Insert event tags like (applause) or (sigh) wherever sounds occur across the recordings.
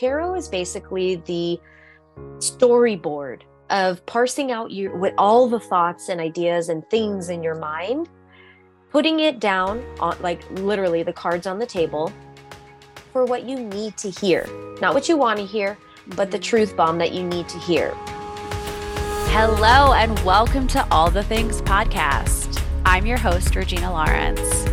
tarot is basically the storyboard of parsing out your all the thoughts and ideas and things in your mind, putting it down on like literally the cards on the table for what you need to hear. Not what you want to hear, but the truth bomb that you need to hear. Hello, and welcome to All the Things podcast. I'm your host, Regina Lawrence.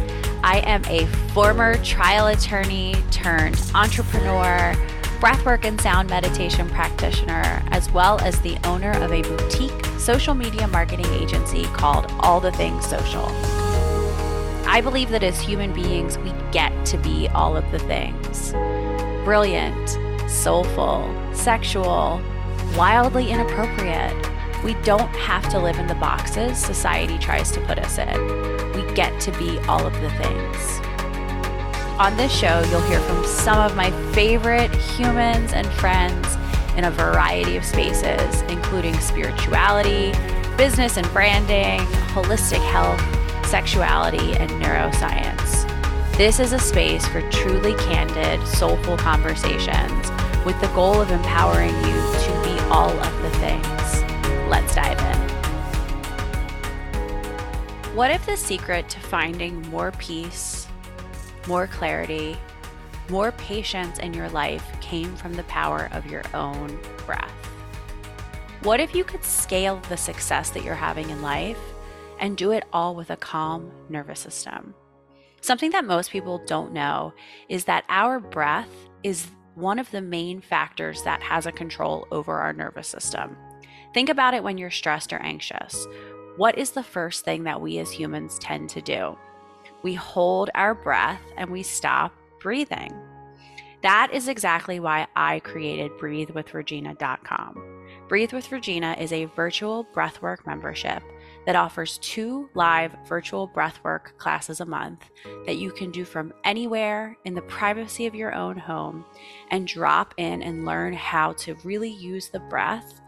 I am a former trial attorney turned entrepreneur, breathwork and sound meditation practitioner, as well as the owner of a boutique social media marketing agency called All the Things Social. I believe that as human beings, we get to be all of the things brilliant, soulful, sexual, wildly inappropriate. We don't have to live in the boxes society tries to put us in we get to be all of the things. On this show, you'll hear from some of my favorite humans and friends in a variety of spaces, including spirituality, business and branding, holistic health, sexuality, and neuroscience. This is a space for truly candid, soulful conversations with the goal of empowering you to be all of the things. Let's dive in. What if the secret to finding more peace, more clarity, more patience in your life came from the power of your own breath? What if you could scale the success that you're having in life and do it all with a calm nervous system? Something that most people don't know is that our breath is one of the main factors that has a control over our nervous system. Think about it when you're stressed or anxious what is the first thing that we as humans tend to do? We hold our breath and we stop breathing. That is exactly why I created breathewithregina.com. Breathe with Regina is a virtual breathwork membership that offers two live virtual breathwork classes a month that you can do from anywhere in the privacy of your own home and drop in and learn how to really use the breath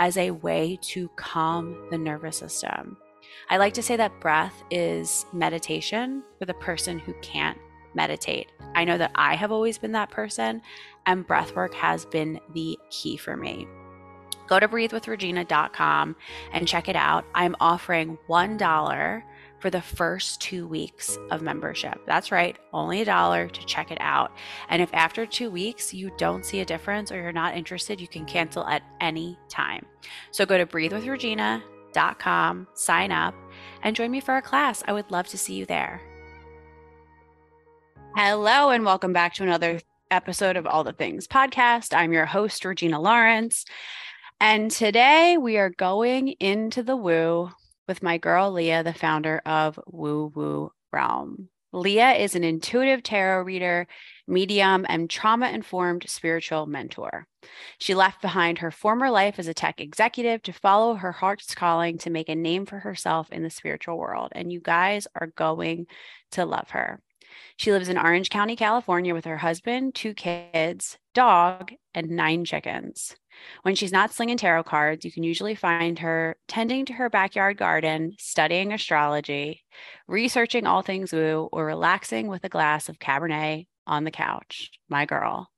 as a way to calm the nervous system. I like to say that breath is meditation for the person who can't meditate. I know that I have always been that person, and breath work has been the key for me. Go to breathewithregina.com and check it out. I'm offering $1 for the first two weeks of membership. That's right, only a dollar to check it out. And if after two weeks you don't see a difference or you're not interested, you can cancel at any time. So go to breathewithregina.com, sign up, and join me for a class. I would love to see you there. Hello, and welcome back to another episode of All the Things podcast. I'm your host, Regina Lawrence. And today we are going into the woo with my girl Leah, the founder of Woo Woo Realm. Leah is an intuitive tarot reader, medium, and trauma informed spiritual mentor. She left behind her former life as a tech executive to follow her heart's calling to make a name for herself in the spiritual world. And you guys are going to love her. She lives in Orange County, California with her husband, two kids, dog, and nine chickens. When she's not slinging tarot cards, you can usually find her tending to her backyard garden, studying astrology, researching all things woo, or relaxing with a glass of Cabernet on the couch. My girl.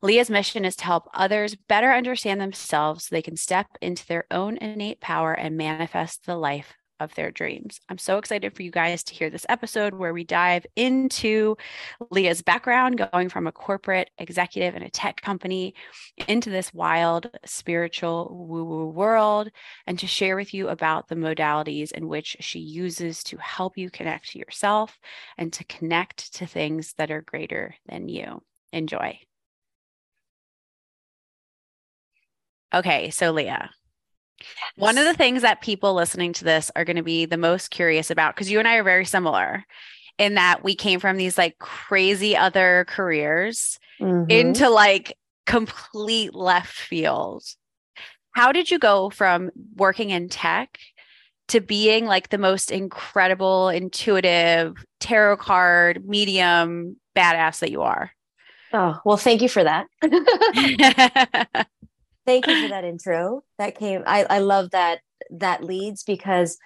Leah's mission is to help others better understand themselves so they can step into their own innate power and manifest the life of their dreams. I'm so excited for you guys to hear this episode where we dive into Leah's background, going from a corporate executive in a tech company into this wild spiritual woo woo world, and to share with you about the modalities in which she uses to help you connect to yourself and to connect to things that are greater than you. Enjoy. Okay, so Leah, one of the things that people listening to this are going to be the most curious about, because you and I are very similar in that we came from these like crazy other careers mm-hmm. into like complete left field. How did you go from working in tech to being like the most incredible, intuitive tarot card medium badass that you are? Oh, well, thank you for that. (laughs) (laughs) Thank you for that intro. That came. I I love that that leads because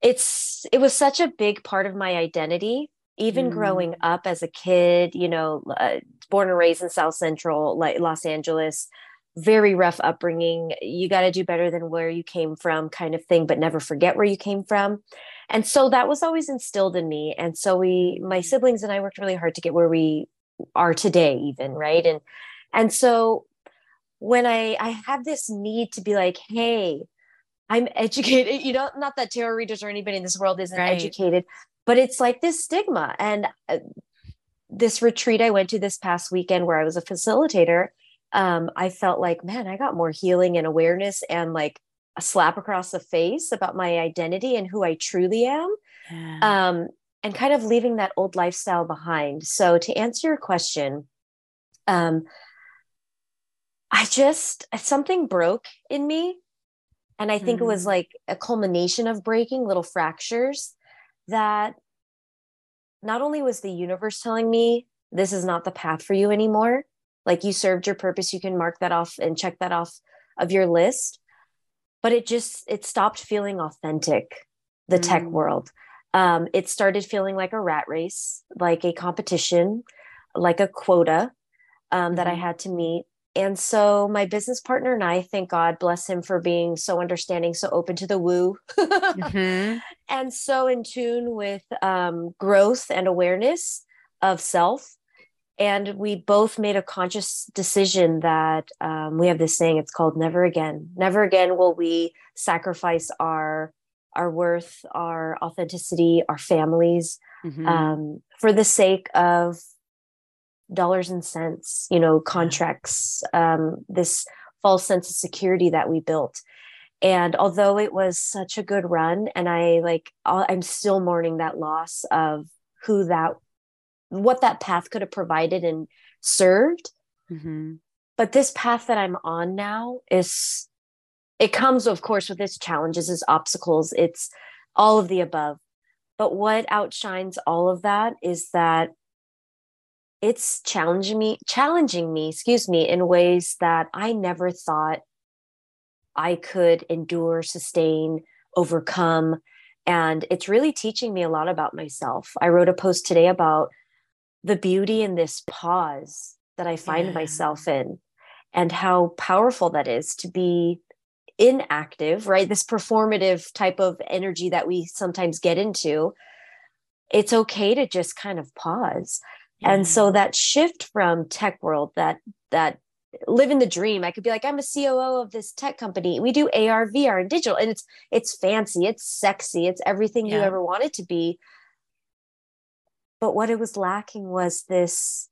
it's it was such a big part of my identity even mm. growing up as a kid you know uh, born and raised in south central like los angeles very rough upbringing you got to do better than where you came from kind of thing but never forget where you came from and so that was always instilled in me and so we my siblings and i worked really hard to get where we are today even right and and so when i i have this need to be like hey i'm educated (laughs) you know not that tarot readers or anybody in this world isn't right. educated but it's like this stigma and uh, this retreat i went to this past weekend where i was a facilitator um, i felt like man i got more healing and awareness and like a slap across the face about my identity and who i truly am yeah. um, and kind of leaving that old lifestyle behind so to answer your question um, i just something broke in me and i think mm. it was mm. like a culmination of breaking little fractures that not only was the universe telling me this is not the path for you anymore, like you served your purpose, you can mark that off and check that off of your list, but it just it stopped feeling authentic, the mm. tech world. Um, it started feeling like a rat race, like a competition, like a quota um, mm. that I mm-hmm. had to meet and so my business partner and I, thank God, bless him for being so understanding, so open to the woo, (laughs) mm-hmm. and so in tune with um, growth and awareness of self. And we both made a conscious decision that um, we have this saying, it's called never again. Never again will we sacrifice our our worth, our authenticity, our families mm-hmm. um, for the sake of dollars and cents, you know, contracts, um, this false sense of security that we built. And although it was such a good run, and I like, I'm still mourning that loss of who that, what that path could have provided and served. Mm-hmm. But this path that I'm on now is, it comes, of course, with its challenges, its obstacles, it's all of the above. But what outshines all of that is that it's challenging me challenging me excuse me in ways that i never thought i could endure sustain overcome. And it's really teaching me a lot about myself. I wrote a post today about the beauty in this pause that i find yeah. myself in and how powerful that is to be inactive right? This performative type of energy that we sometimes get into. It's okay to just kind of pause and so that shift from tech world, that that living the dream, I could be like, I'm a COO of this tech company. We do AR, VR, and digital, and it's it's fancy, it's sexy, it's everything yeah. you ever wanted to be. But what it was lacking was this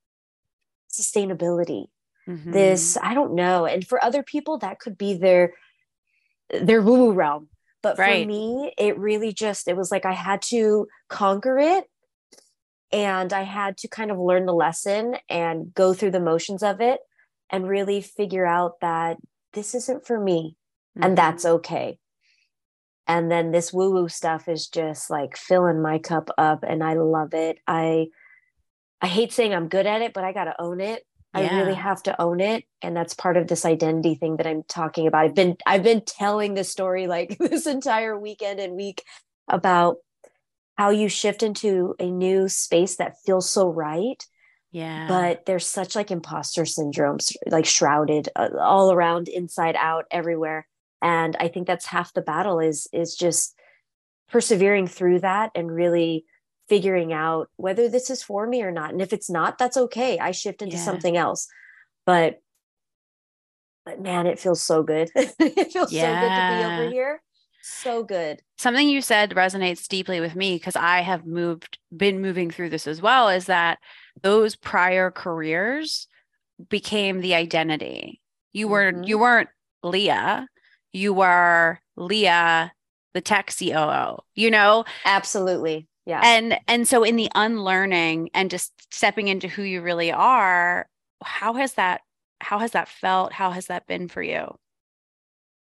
sustainability. Mm-hmm. This, I don't know. And for other people, that could be their their woo-woo realm. But right. for me, it really just it was like I had to conquer it and I had to kind of learn the lesson and go through the motions of it and really figure out that this isn't for me mm-hmm. and that's okay. And then this woo woo stuff is just like filling my cup up and I love it. I I hate saying I'm good at it, but I got to own it. Yeah. I really have to own it and that's part of this identity thing that I'm talking about. I've been I've been telling this story like (laughs) this entire weekend and week about how you shift into a new space that feels so right yeah. but there's such like imposter syndromes like shrouded uh, all around inside out everywhere. And i think that's half the battle is is just persevering through that and really figuring out whether this is for me or not. And if it's not that's okay. I shift into yeah. something else. But but man it feels so good. (laughs) It feels yeah. so good to be over here so good. Something you said resonates deeply with me because I have moved, been moving through this as well, is that those prior careers became the identity. You were mm-hmm. you weren't Leah, you were Leah, the tech COO, you know? Absolutely. Yeah. And and so in the unlearning and just stepping into who you really are, how has that how has that felt? How has that been for you?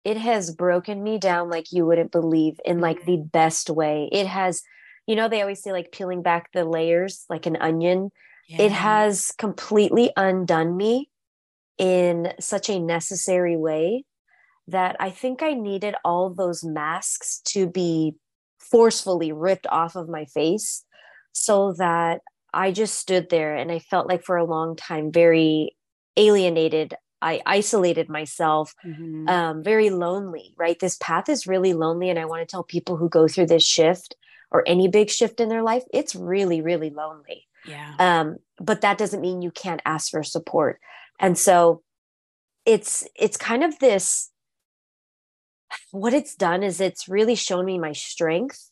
It has broken me down like you wouldn't believe in like mm-hmm. the best way. It has, you know, they always say like peeling back the layers like an onion. Yeah. It has completely undone me in such a necessary way that I think I needed all those masks to be forcefully ripped off of my face so that I just stood there and I felt like for a long time very alienated. I isolated myself, mm-hmm. um, very lonely, right? This path is really lonely. And I want to tell people who go through this shift or any big shift in their life, it's really, really lonely. Yeah. Um, but that doesn't mean you can't ask for support. And so it's it's kind of this what it's done is it's really shown me my strength.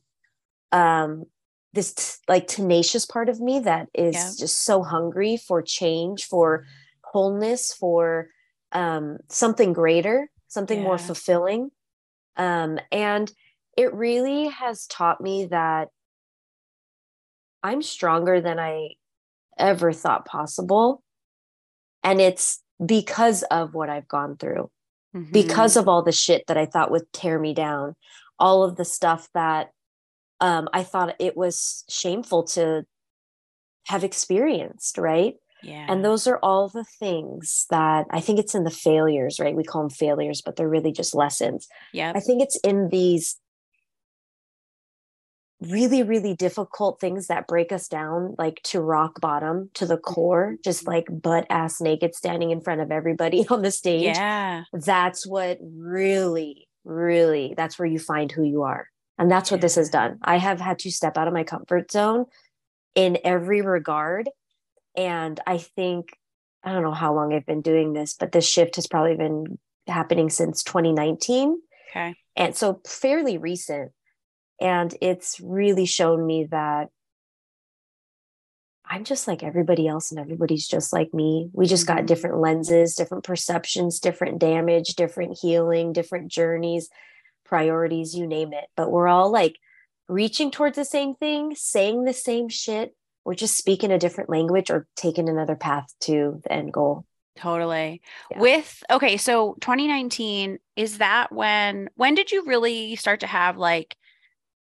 Um this t- like tenacious part of me that is yeah. just so hungry for change, for wholeness, for um something greater, something yeah. more fulfilling. Um and it really has taught me that I'm stronger than I ever thought possible. And it's because of what I've gone through, mm-hmm. because of all the shit that I thought would tear me down, all of the stuff that um, I thought it was shameful to have experienced, right? Yeah. And those are all the things that I think it's in the failures, right? We call them failures, but they're really just lessons. Yeah. I think it's in these really really difficult things that break us down like to rock bottom to the mm-hmm. core just like butt ass naked standing in front of everybody (laughs) on the stage yeah that's what really really that's where you find who you are and that's what yeah. this has done i have had to step out of my comfort zone in every regard and i think i don't know how long i've been doing this but this shift has probably been happening since 2019 okay and so fairly recent and it's really shown me that I'm just like everybody else, and everybody's just like me. We just mm-hmm. got different lenses, different perceptions, different damage, different healing, different journeys, priorities, you name it. But we're all like reaching towards the same thing, saying the same shit. We're just speaking a different language or taking another path to the end goal. Totally. Yeah. With okay, so 2019 is that when when did you really start to have like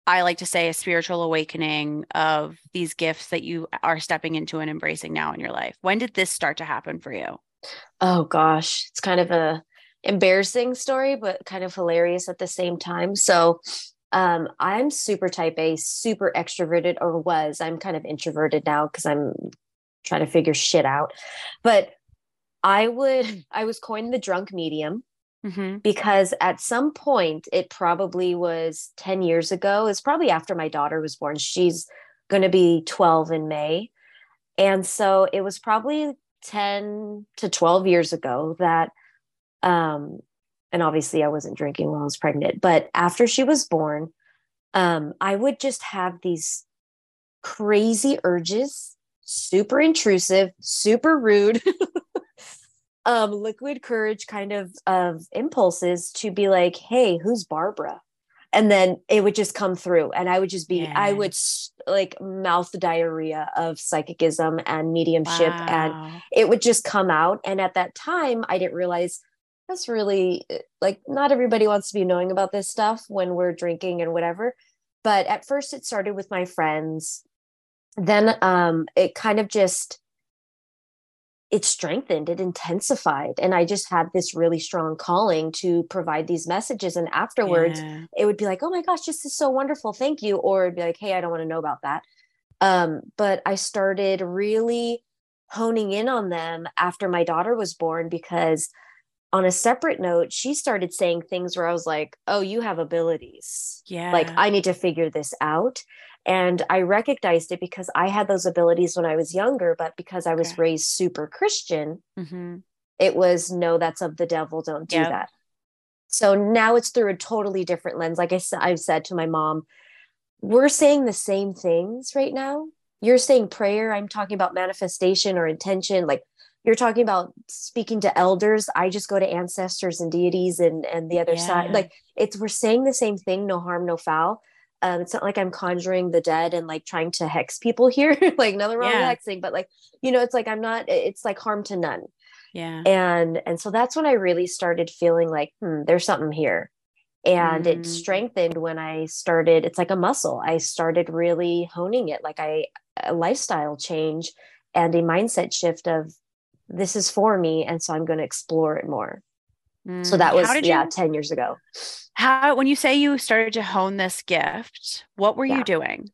I like to say a spiritual awakening of these gifts that you are stepping into and embracing now in your life. When did this start to happen for you? Oh gosh, it's kind of a embarrassing story but kind of hilarious at the same time. So, um, I'm super type A, super extroverted or was. I'm kind of introverted now cuz I'm trying to figure shit out. But I would (laughs) I was coined the drunk medium Mm-hmm. Because at some point, it probably was 10 years ago, it's probably after my daughter was born. She's going to be 12 in May. And so it was probably 10 to 12 years ago that, um, and obviously I wasn't drinking while I was pregnant, but after she was born, um, I would just have these crazy urges, super intrusive, super rude. (laughs) um liquid courage kind of of impulses to be like hey who's barbara and then it would just come through and i would just be yeah. i would like mouth diarrhea of psychicism and mediumship wow. and it would just come out and at that time i didn't realize that's really eh, like not everybody wants to be knowing about this stuff when we're drinking and whatever but at first it started with my friends then um it kind of just it strengthened it intensified and i just had this really strong calling to provide these messages and afterwards yeah. it would be like oh my gosh this is so wonderful thank you or it'd be like hey i don't want to know about that um, but i started really honing in on them after my daughter was born because on a separate note she started saying things where i was like oh you have abilities yeah like i need to figure this out and I recognized it because I had those abilities when I was younger, but because I was okay. raised super Christian, mm-hmm. it was no, that's of the devil. Don't do yep. that. So now it's through a totally different lens. Like I said, I've said to my mom, we're saying the same things right now. You're saying prayer. I'm talking about manifestation or intention. Like you're talking about speaking to elders. I just go to ancestors and deities and and the other yeah. side. Like it's we're saying the same thing. No harm, no foul um, it's not like I'm conjuring the dead and like trying to hex people (laughs) here, like nothing wrong yeah. with hexing, but like, you know, it's like I'm not, it's like harm to none. Yeah. And and so that's when I really started feeling like, hmm, there's something here. And mm. it strengthened when I started, it's like a muscle. I started really honing it, like I a lifestyle change and a mindset shift of this is for me. And so I'm going to explore it more. Mm. So that was yeah, 10 years ago how when you say you started to hone this gift what were yeah. you doing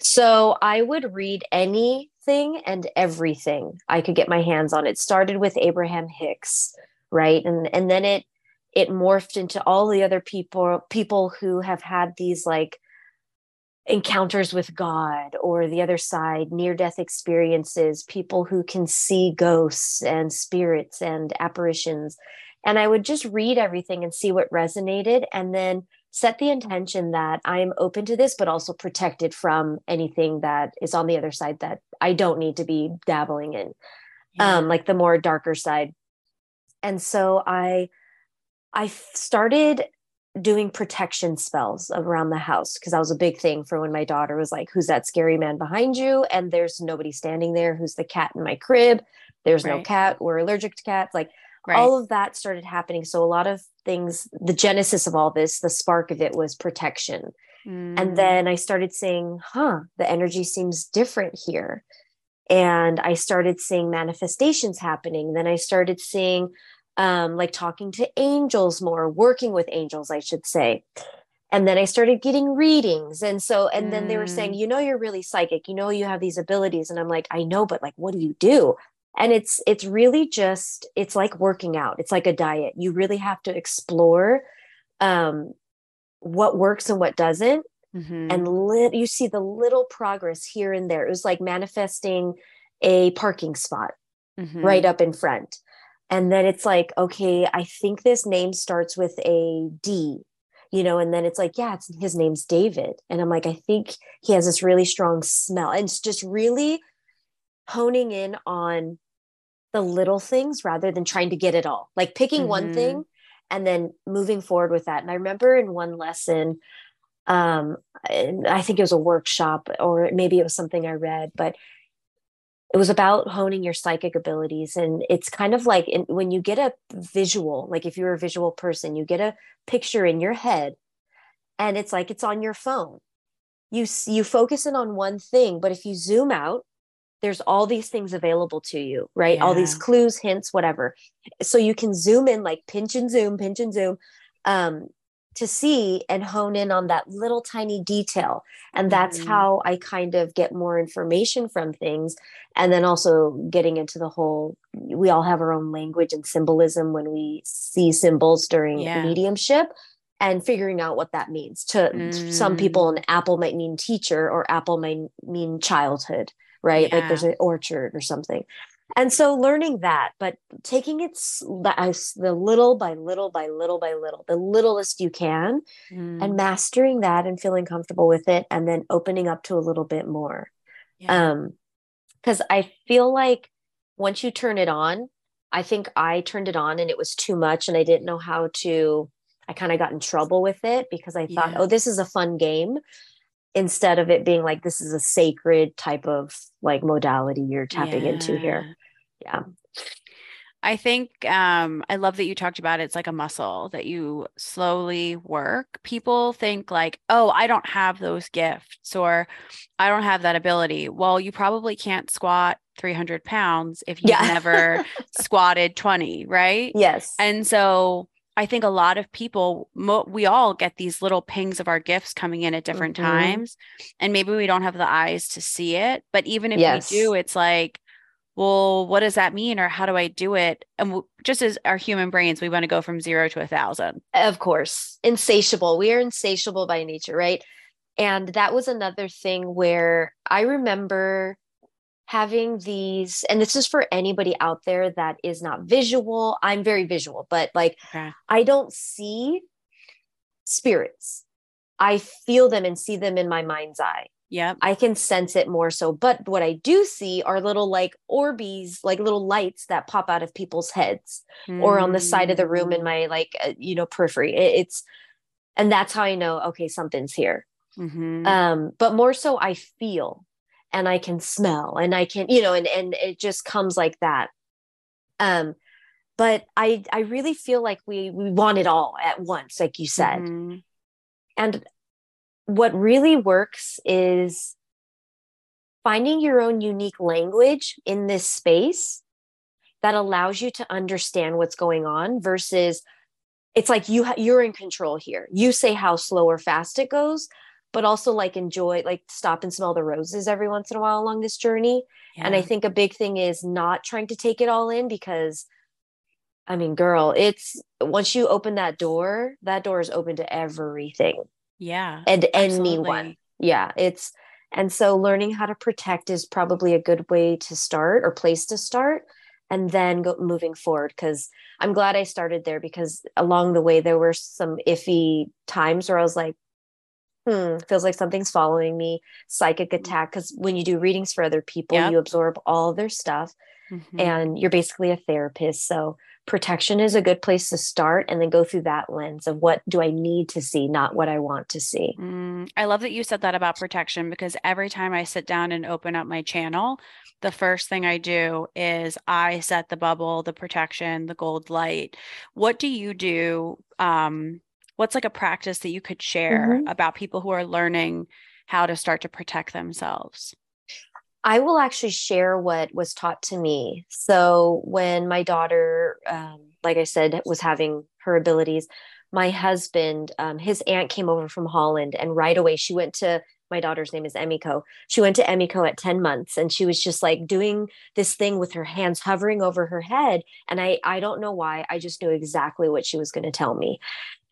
So I would read anything and everything I could get my hands on. It started with Abraham Hicks, right? And and then it it morphed into all the other people people who have had these like encounters with God or the other side, near death experiences, people who can see ghosts and spirits and apparitions. And I would just read everything and see what resonated and then set the intention that I'm open to this, but also protected from anything that is on the other side that I don't need to be dabbling in, yeah. um, like the more darker side. And so I, I started doing protection spells around the house because that was a big thing for when my daughter was like, Who's that scary man behind you? And there's nobody standing there. Who's the cat in my crib? There's right. no cat. We're allergic to cats. Like right. all of that started happening. So a lot of things, the genesis of all this, the spark of it was protection. Mm. And then I started saying, huh, the energy seems different here. And I started seeing manifestations happening. Then I started seeing um, like talking to angels more, working with angels, I should say. And then I started getting readings. And so, and then they were saying, mm. you know, you're really psychic, you know, you have these abilities. And I'm like, I know, but like, what do you do? And it's, it's really just, it's like working out. It's like a diet. You really have to explore um, what works and what doesn't. Mm-hmm. And lit, you see the little progress here and there. It was like manifesting a parking spot mm-hmm. right up in front and then it's like okay i think this name starts with a d you know and then it's like yeah it's his name's david. And i'm like i think he has this really strong smell. And it's just really honing in on the little things rather than trying to get it all. Like picking mm-hmm. one thing and then moving forward with that. And i remember in one lesson um i think it was a workshop or maybe it was something i read but it was about honing your psychic abilities and it's kind of like in, when you get a visual like if you're a visual person you get a picture in your head and it's like it's on your phone. You you focus in on one thing but if you zoom out there's all these things available to you right? Yeah. all these clues hints whatever. So you can zoom in like pinch and zoom pinch and zoom um, to see and hone in on that little tiny detail. And that's mm-hmm. how I kind of get more information from things. And then also getting into the whole, we all have our own language and symbolism when we see symbols during yeah. mediumship and figuring out what that means. To mm. some people, an apple might mean teacher or apple might mean childhood, right? Yeah. Like there's an orchard or something and so learning that but taking it the little by little by little by little the littlest you can mm. and mastering that and feeling comfortable with it and then opening up to a little bit more yeah. um because i feel like once you turn it on i think i turned it on and it was too much and i didn't know how to i kind of got in trouble with it because i thought yeah. oh this is a fun game instead of it being like this is a sacred type of like modality you're tapping yeah. into here yeah I think um, I love that you talked about it. it's like a muscle that you slowly work. People think like, oh, I don't have those gifts or I don't have that ability. Well, you probably can't squat 300 pounds if you've yeah. never (laughs) squatted 20, right? Yes. And so I think a lot of people, mo- we all get these little pings of our gifts coming in at different mm-hmm. times. And maybe we don't have the eyes to see it. But even if yes. we do, it's like, well, what does that mean? Or how do I do it? And just as our human brains, we want to go from zero to a thousand. Of course, insatiable. We are insatiable by nature, right? And that was another thing where I remember having these, and this is for anybody out there that is not visual. I'm very visual, but like okay. I don't see spirits. I feel them and see them in my mind's eye. Yeah. I can sense it more so. But what I do see are little like orbies, like little lights that pop out of people's heads mm. or on the side of the room in mm. my like, uh, you know, periphery. It, it's, and that's how I know, okay, something's here. Mm-hmm. Um, but more so I feel and I can smell and I can, you know, and, and it just comes like that. Um, but I, I really feel like we, we want it all at once, like you said. Mm-hmm. And what really works is finding your own unique language in this space that allows you to understand what's going on versus it's like you ha- you're in control here. You say how slow or fast it goes but also like enjoy like stop and smell the roses every once in a while along this journey. Yeah. and i think a big thing is not trying to take it all in because i mean girl it's once you open that door that door is open to everything yeah and absolutely. anyone yeah it's and so learning how to protect is probably a good way to start or place to start and then go moving forward because i'm glad i started there because along the way there were some iffy times where i was like hmm feels like something's following me psychic mm-hmm. attack because when you do readings for other people yep. you absorb all their stuff mm-hmm. and you're basically a therapist so protection is a good place to start and then go through that lens of what do I need to see, not what I want to see. Mm, I love that you said that about protection because every time I sit down and open up my channel, the first thing I do is I set the bubble, the protection, the gold light. What do you do? Um, what's like a practice that you could share mm-hmm. about people who are learning how to start to protect themselves? I will actually share what was taught to me. So when my daughter, um, like I said, was having her abilities, my husband, um, his aunt came over from Holland, and right away she went to my daughter's name is Emiko. She went to Emiko at 10 months and she was just like doing this thing with her hands hovering over her head. And I, I don't know why. I just knew exactly what she was going to tell me.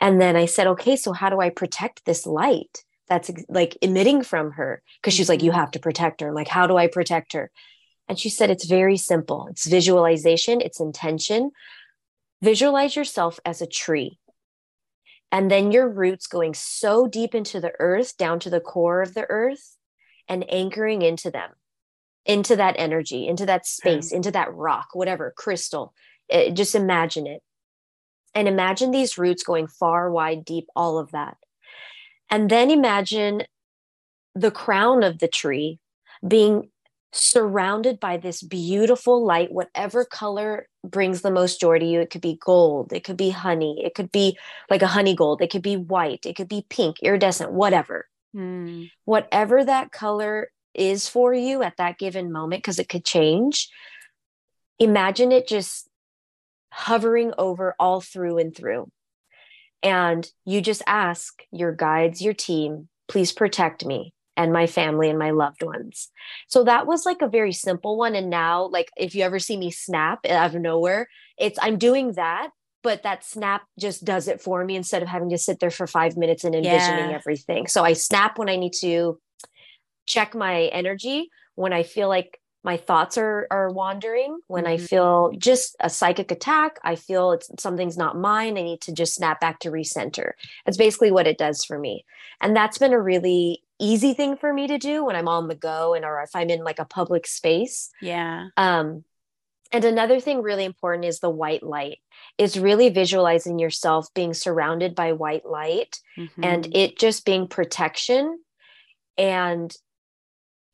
And then I said, okay, so how do I protect this light? That's like emitting from her because she's like you mm-hmm. have to protect her. I'm like how do i protect her? And she said it's very simple. It's visualization. It's intention. Visualize yourself as a tree. And then your roots going so deep into the earth down to the core of the earth and anchoring into them into that energy into that space into that rock whatever crystal. It, just imagine it. And imagine these roots going far wide deep all of that and then imagine the crown of the tree being surrounded by this beautiful light, whatever color brings the most joy to you. It could be gold, it could be honey, it could be like a honey gold, it could be white, it could be pink, iridescent, whatever. Mm. Whatever that color is for you at that given moment, because it could change, imagine it just hovering over all through and through and you just ask your guides, your team, please protect me and my family and my loved ones. So that was like a very simple one. And now, like, if you ever see me snap out of nowhere, it's I'm doing that, but that snap just does it for me instead of having to sit there for five minutes and envisioning yeah. everything. So I snap when I need to check my energy, when I feel like my thoughts are are wandering. When mm-hmm. i feel just a psychic attack i feel it's something's not mine i need to just snap back to recenter. It's basically what it does for me. And that's been a really easy thing for me to do when i'm on the go and or if i'm in like a public space. Yeah. Um and another thing really important is the white light is really visualizing yourself being surrounded by white light mm-hmm. and it just being protection and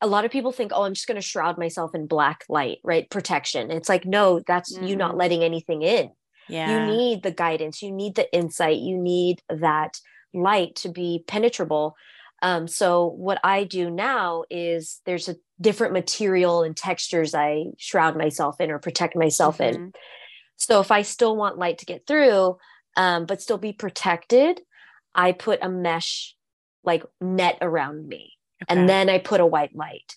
a lot of people think, oh, I'm just going to shroud myself in black light, right? Protection. It's like, no, that's mm-hmm. you not mm-hmm. letting anything in. Yeah. You need the guidance, you need the insight, you need that light to be penetrable. Um, so what I do now is there's a different material and textures I shroud myself in or protect myself mm-hmm. in. So if I still want light to get through, um, but still be protected, I put a mesh like net around me. Okay. And then I put a white light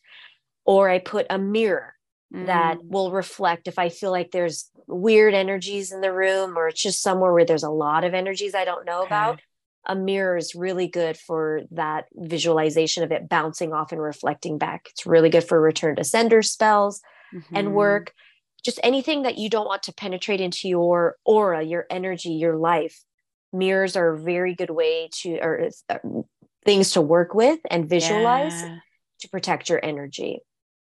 or I put a mirror mm. that will reflect if I feel like there's weird energies in the room or it's just somewhere where there's a lot of energies I don't know okay. about. A mirror is really good for that visualization of it bouncing off and reflecting back. It's really good for return to sender spells mm-hmm. and work. Just anything that you don't want to penetrate into your aura, your energy, your life mirrors are a very good way to or uh, things to work with and visualize yeah. to protect your energy.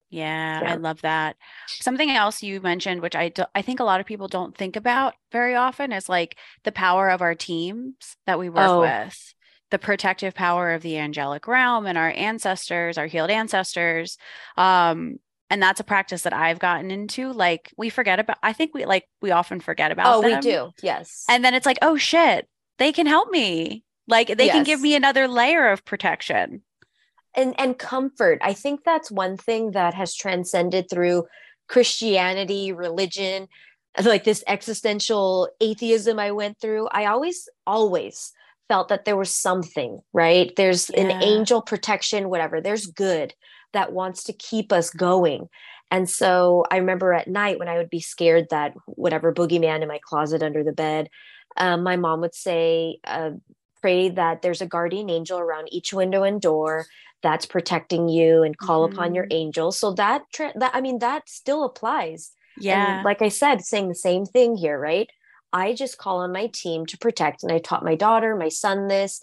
Yeah, yeah, I love that. Something else you mentioned, which I do, I think a lot of people don't think about very often, is like the power of our teams that we work oh. with, the protective power of the angelic realm and our ancestors, our healed ancestors. Um, and that's a practice that I've gotten into. Like we forget about. I think we like we often forget about. Oh, them. we do. Yes. And then it's like, oh shit, they can help me. Like they yes. can give me another layer of protection. And and comfort. I think that's one thing that has transcended through Christianity, religion, like this existential atheism I went through. I always always felt that there was something, right? There's yeah. an angel protection, whatever. There's good that wants to keep us going. And so I remember at night when I would be scared that whatever boogeyman in my closet under the bed, um, my mom would say, uh, pray that there's a guardian angel around each window and door that's protecting you and call mm-hmm. upon your mm-hmm. angels. So that, that, I mean, that still applies. Yeah. And like I said, saying the same thing here, right? I just call on my team to protect. And I taught my daughter, my son this,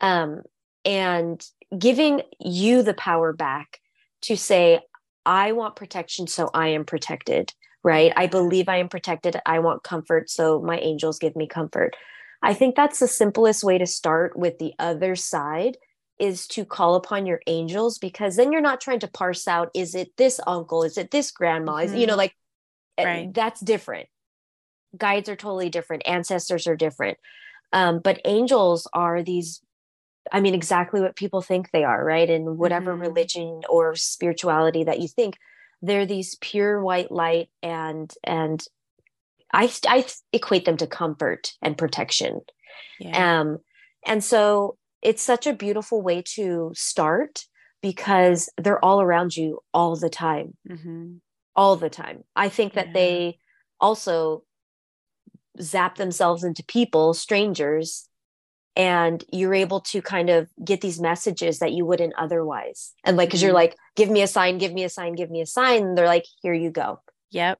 um, and giving you the power back to say, I want protection, so I am protected, right? I believe I am protected. I want comfort, so my angels give me comfort. I think that's the simplest way to start with the other side is to call upon your angels because then you're not trying to parse out is it this uncle is it this grandma mm-hmm. is you know mm-hmm. like eh, right. that's different guides are totally different ancestors are different um, but angels are these i mean exactly what people think they are right in whatever mm-hmm. religion or spirituality that you think they're these pure white light and and i i equate them to comfort and protection yeah. um and so it's such a beautiful way to start because they're all around you all the time mm-hmm. all the time i think that yeah. they also zap themselves into people, strangers, and you're able to kind of get these messages that you wouldn't otherwise. And like, because mm-hmm. you're like, give me a sign, give me a sign, give me a sign. And they're like, here you go. Yep.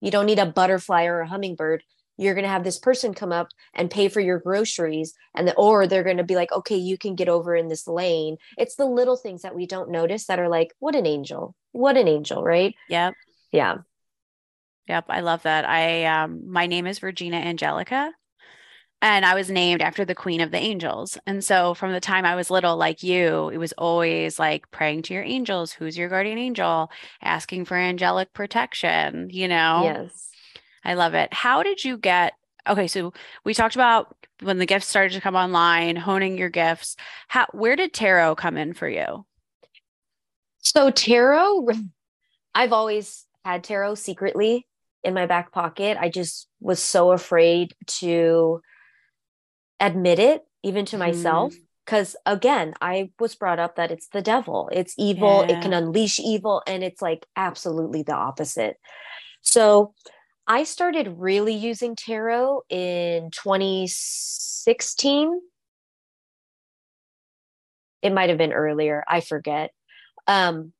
You don't need a butterfly or a hummingbird. You're going to have this person come up and pay for your groceries. And the, or they're going to be like, okay, you can get over in this lane. It's the little things that we don't notice that are like, what an angel, what an angel, right? Yep. Yeah. Yep, I love that. I um my name is Virginia Angelica and I was named after the Queen of the Angels. And so from the time I was little like you, it was always like praying to your angels, who's your guardian angel, asking for angelic protection, you know. Yes. I love it. How did you get Okay, so we talked about when the gifts started to come online, honing your gifts. How where did tarot come in for you? So tarot I've always had tarot secretly in my back pocket. I just was so afraid to admit it, even to myself. Because mm. again, I was brought up that it's the devil, it's evil, yeah. it can unleash evil. And it's like absolutely the opposite. So I started really using tarot in 2016. It might have been earlier, I forget. Um,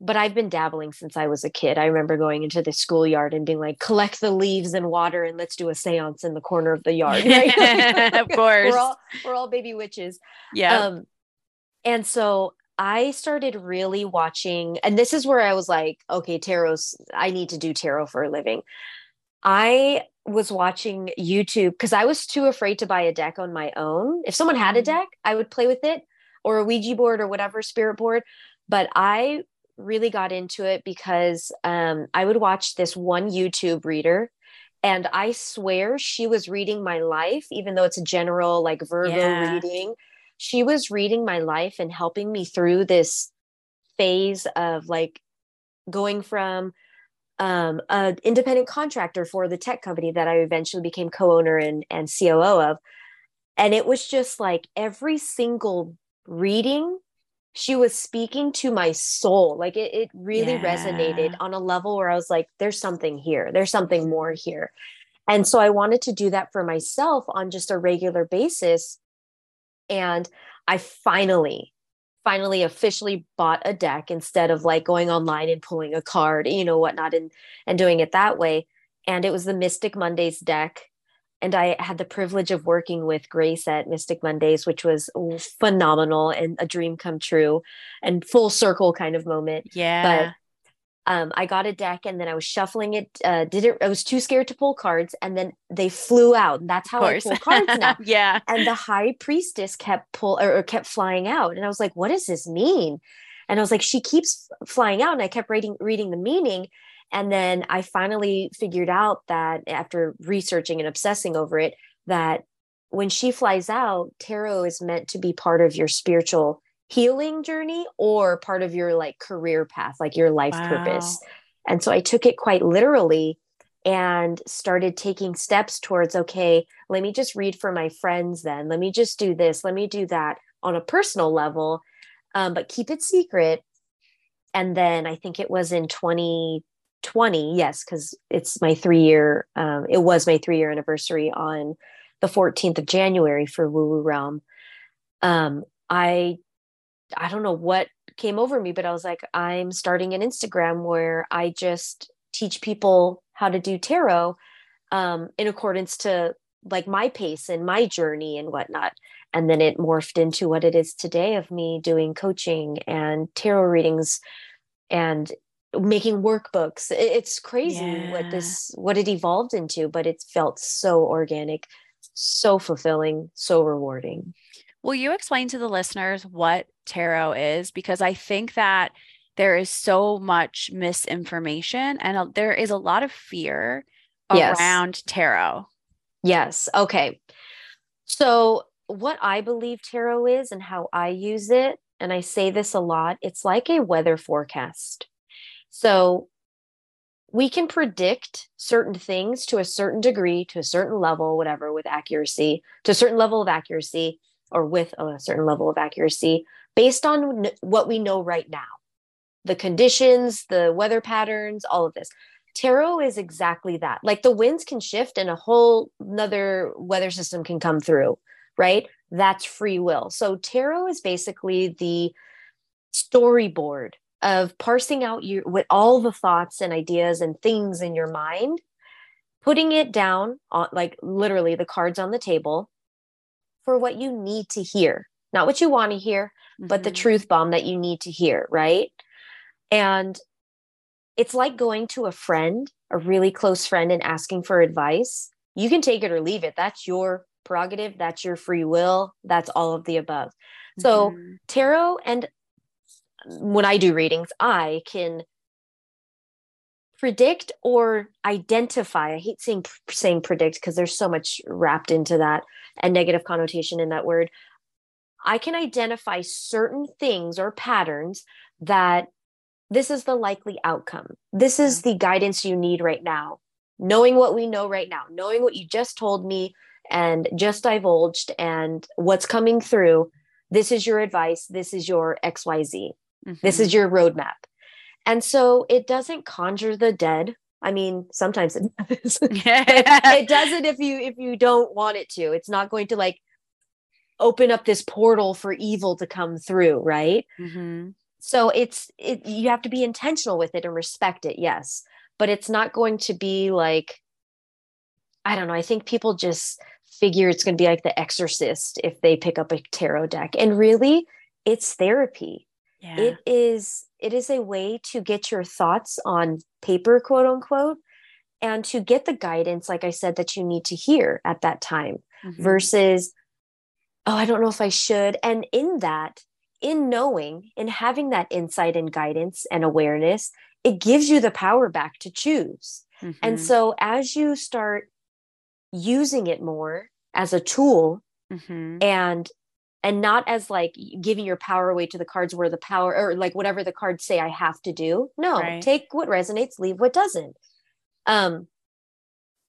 but I've been dabbling since I was a kid. I remember going into the schoolyard and being like, collect the leaves and water and let's do a seance in the corner of the (laughs) yard. Right? (laughs) of course. we're all we're all baby witches. Yeah. Um, and so I started really watching, and this is where I was like, okay, tarot's I need to do tarot for a living. I was watching YouTube because I was too afraid to buy a deck on my own. If someone had a mm-hmm. deck, I would play with it or a Ouija board or whatever spirit board. But I really got into it because um, I would watch this one YouTube reader and I swear she was reading my life, even though it's a general like Virgo yeah. reading. She was reading my life and helping me through this phase of like going from um, an independent contractor for the tech company that I eventually became co-owner and, and COO of. And it was just like every single reading she was speaking to my soul. Like it, it really yeah. resonated on a level where I was like, there's something here, there's something more here. And so I wanted to do that for myself on just a regular basis. And I finally, finally officially bought a deck instead of like going online and pulling a card, you know, whatnot, and and doing it that way. And it was the Mystic Mondays deck and I had the privilege of working with Grace at Mystic Mondays, which was phenomenal and a dream come true and full circle kind of moment. Yeah. But um, I got a deck and then I was shuffling it. Uh, did it? I was too scared to pull cards, and then they flew out. And that's how I pull cards now. (laughs) yeah. And the High Priestess kept pull or, or kept flying out, and I was like, "What does this mean?" And I was like, "She keeps flying out," and I kept reading reading the meaning and then I finally figured out that after researching and obsessing over it, that when she flies out, tarot is meant to be part of your spiritual healing journey or part of your like career path, like your life wow. purpose. And so I took it quite literally. and started taking steps towards okay let me just read for my friends then let me just do this let me do that on a personal level um, but keep it secret and then i think it was in 2020 yes because it's my three year um, it was my three year anniversary on the 14th of january for woo woo realm um, i i don't know what came over me but i was like i'm starting an instagram where i just teach people how to do tarot um, in accordance to like my pace and my journey and whatnot. And then it morphed into what it is today of me doing coaching and tarot readings and making workbooks. It's crazy yeah. what this what it evolved into, but it felt so organic, so fulfilling, so rewarding. Will you explain to the listeners what tarot is? Because I think that there is so much misinformation and there is a lot of fear yes. around tarot. Yes. Okay. So, what I believe tarot is and how I use it, and I say this a lot, it's like a weather forecast. So, we can predict certain things to a certain degree, to a certain level, whatever, with accuracy, to a certain level of accuracy, or with a certain level of accuracy based on what we know right now the conditions, the weather patterns, all of this. Tarot is exactly that. Like the winds can shift and a whole another weather system can come through, right? That's free will. So tarot is basically the storyboard of parsing out your with all the thoughts and ideas and things in your mind, putting it down on like literally the cards on the table for what you need to hear. Not what you want to hear, mm-hmm. but the mm-hmm. truth bomb that you need to hear, right? And it's like going to a friend, a really close friend, and asking for advice. You can take it or leave it. That's your prerogative. That's your free will. That's all of the above. Mm-hmm. So, tarot, and when I do readings, I can predict or identify. I hate saying saying predict because there's so much wrapped into that and negative connotation in that word. I can identify certain things or patterns that this is the likely outcome. This is the guidance you need right now. Knowing what we know right now, knowing what you just told me and just divulged and what's coming through, this is your advice. This is your XYZ. Mm-hmm. This is mm-hmm. your roadmap. And so it doesn't conjure the dead. I mean, sometimes it (laughs) does. it, (laughs) it doesn't if you if you don't want it to. It's not going to like open up this portal for evil to come through, right? Mm-hmm so it's it, you have to be intentional with it and respect it yes but it's not going to be like i don't know i think people just figure it's going to be like the exorcist if they pick up a tarot deck and really it's therapy yeah. it is it is a way to get your thoughts on paper quote unquote and to get the guidance like i said that you need to hear at that time mm-hmm. versus oh i don't know if i should and in that in knowing in having that insight and guidance and awareness it gives you the power back to choose mm-hmm. and so as you start using it more as a tool mm-hmm. and and not as like giving your power away to the cards where the power or like whatever the cards say i have to do no right. take what resonates leave what doesn't um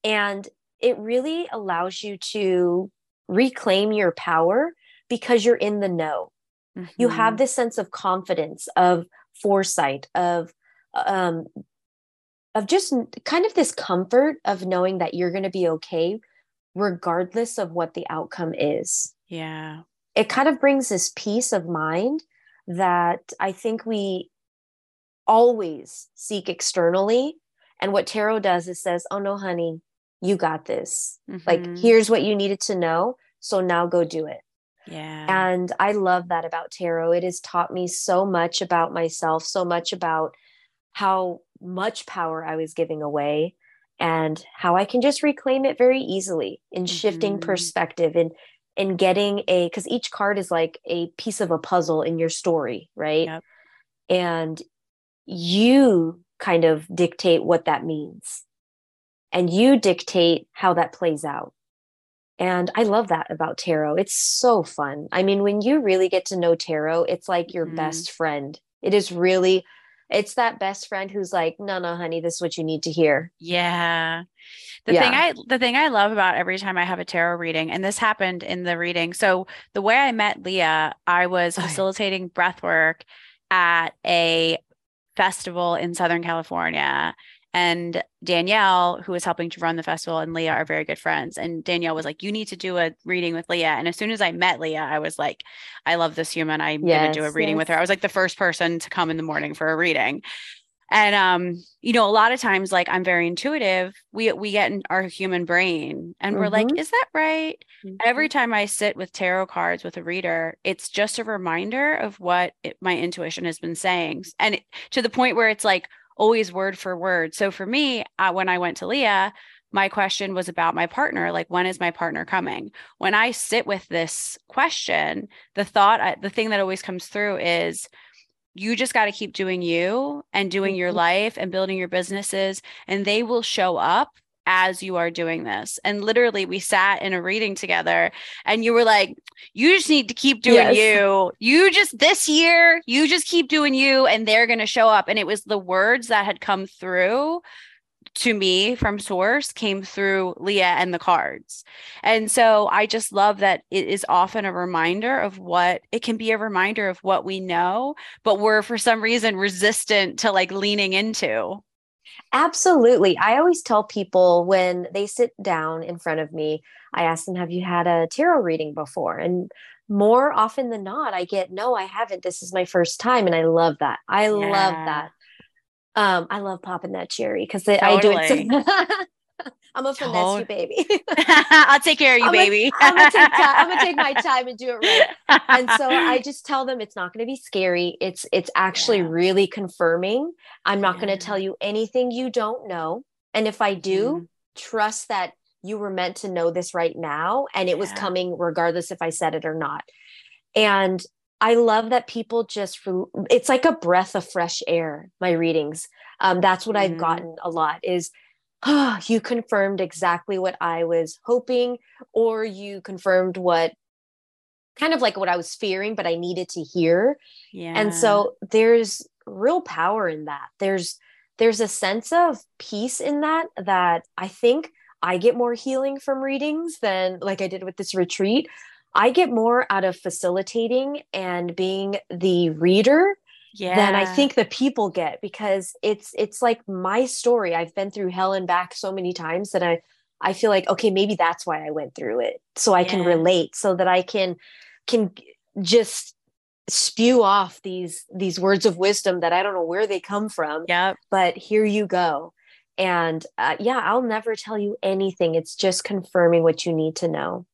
and it really allows you to reclaim your power because you're in the know Mm-hmm. You have mm-hmm. this sense of confidence, of foresight, of um, of just kind of this comfort of knowing that you're going to be okay regardless of what the outcome is. Yeah. It kind of brings this peace of mind that I think we always seek externally. And what tarot does is says, Oh no, honey, you got this. Mm-hmm. Like, here's what you needed to know. So now go do it. Yeah. And I love that about tarot. It has taught me so much about myself, so much about how much power I was giving away and how I can just reclaim it very easily in shifting mm-hmm. perspective and in getting a because each card is like a piece of a puzzle in your story, right? Yep. And you kind of dictate what that means. And you dictate how that plays out. And I love that about tarot. It's so fun. I mean, when you really get to know tarot, it's like your mm-hmm. best friend. It is really it's that best friend who's like, no, no, honey, this is what you need to hear. Yeah. The yeah. thing I the thing I love about every time I have a tarot reading, and this happened in the reading. So the way I met Leah, I was facilitating breath work at a festival in Southern California. And Danielle, who was helping to run the festival, and Leah are very good friends. And Danielle was like, You need to do a reading with Leah. And as soon as I met Leah, I was like, I love this human. I'm yes, going to do a reading yes. with her. I was like the first person to come in the morning for a reading. And um, you know, a lot of times, like I'm very intuitive. We we get in our human brain, and mm-hmm. we're like, mm-hmm. "Is that right?" Mm-hmm. Every time I sit with tarot cards with a reader, it's just a reminder of what it, my intuition has been saying, and it, to the point where it's like, always word for word. So for me, uh, when I went to Leah, my question was about my partner like when is my partner coming when i sit with this question the thought the thing that always comes through is you just got to keep doing you and doing your mm-hmm. life and building your businesses and they will show up as you are doing this. And literally, we sat in a reading together, and you were like, You just need to keep doing yes. you. You just this year, you just keep doing you, and they're going to show up. And it was the words that had come through to me from source came through Leah and the cards. And so I just love that it is often a reminder of what it can be a reminder of what we know, but we're for some reason resistant to like leaning into. Absolutely. I always tell people when they sit down in front of me, I ask them, Have you had a tarot reading before? And more often than not, I get, No, I haven't. This is my first time. And I love that. I yeah. love that. Um, I love popping that cherry because totally. I do it. So- (laughs) I'm a finesse Don't. you, baby. (laughs) I'll take care of you, I'm baby. I'm gonna, take time, I'm gonna take my (laughs) time and do it right. And so I (laughs) just tell them it's not gonna be scary. It's it's actually yeah. really confirming. I'm not yeah. gonna tell you anything you don't know. And if I do, mm. trust that you were meant to know this right now and it yeah. was coming regardless if I said it or not. And I love that people just it's like a breath of fresh air, my readings. Um, that's what mm. I've gotten a lot is oh, (sighs) you confirmed exactly what I was hoping, or you confirmed what kind of like what I was fearing, but I needed to hear. Yeah. And so there's real power in that. There's there's a sense of peace in that that I think I get more healing from readings than like I did with this retreat. I get more out of facilitating and being the reader yeah. than I think the people get because it's it's like my story. I've been through hell and back so many times that I I feel like okay, maybe that's why I went through it. So I yeah. can relate so that I can can just spew off these these words of wisdom that I don't know where they come from. Yeah. But here you go. And uh, yeah, I'll never tell you anything. It's just confirming what you need to know.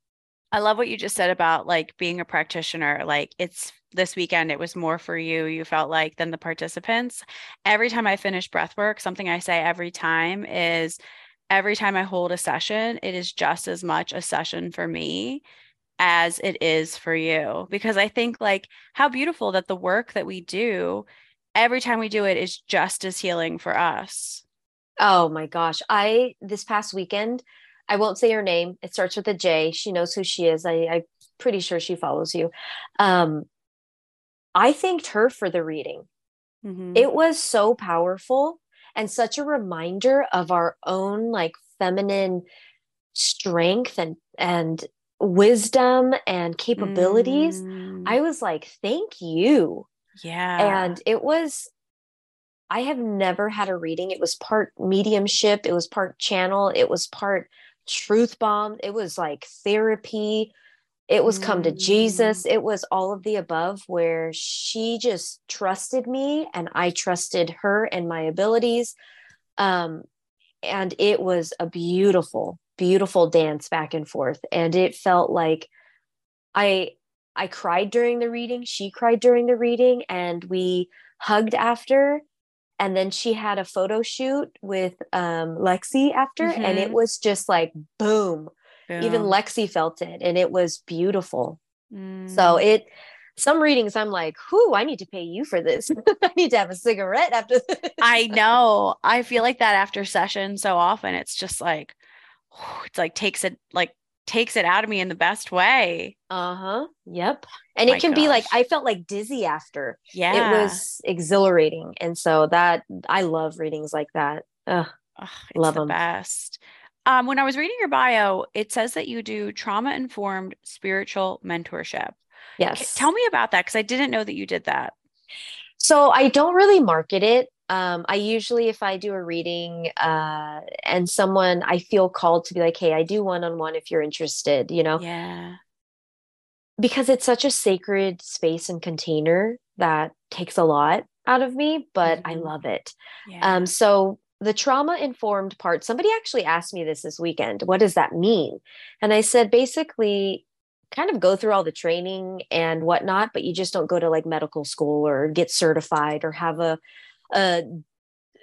I love what you just said about like being a practitioner. Like it's this weekend it was more for you you felt like than the participants. Every time i finish breath work something i say every time is every time i hold a session it is just as much a session for me as it is for you. Because i think like how beautiful that the work that we do every time we do it is just as healing for us. Oh my gosh. I this past weekend i won't say her name it starts with a j she knows who she is i i'm pretty sure she follows you um I thanked her for the reading. Mm-hmm. It was so powerful and such a reminder of our own like feminine strength and and wisdom and capabilities. Mm. I was like, "Thank you." Yeah. And it was I have never had a reading. It was part mediumship, it was part channel, it was part truth bomb, it was like therapy. It was come to jesus. Mm. it was all of the above where she just trusted me and i trusted her and my abilities. Um, and it was a beautiful beautiful dance back and forth. And it felt like i i cried during the reading. She cried during the reading and we hugged after and then she had a photo shoot with um, lexi after mm-hmm. and it mm-hmm. was just like boom yeah. Even Lexi felt it and it was beautiful. Mm. So it some readings I'm like, whoo, I need to pay you for this. (laughs) I need to have a cigarette after this. I know. I feel like that after session so often. It's just like it's like takes it like takes it out of me in the best way. Uh-huh. Yep. And My it can be like. I felt like dizzy after. Yeah. It was exhilarating. And so that I love readings like that. Ugh. Love the 'em. best. Um, when I was reading your bio, it says that you do trauma informed spiritual mentorship. Yes. Tell me about that because I didn't know that you did that. So I don't really market it. Um, I usually, if I do a reading uh, and someone I feel called to be like, hey, I do one on one if you're interested, you know, Yeah. because it's such a sacred space and container that takes a lot out of me, but I Mhm. love it. Yeah. Um, so the trauma informed part, somebody actually asked me this this weekend. What does that mean? And I said, basically, kind of go through all the training and whatnot, but you just don't go to like medical school or get certified or have a a,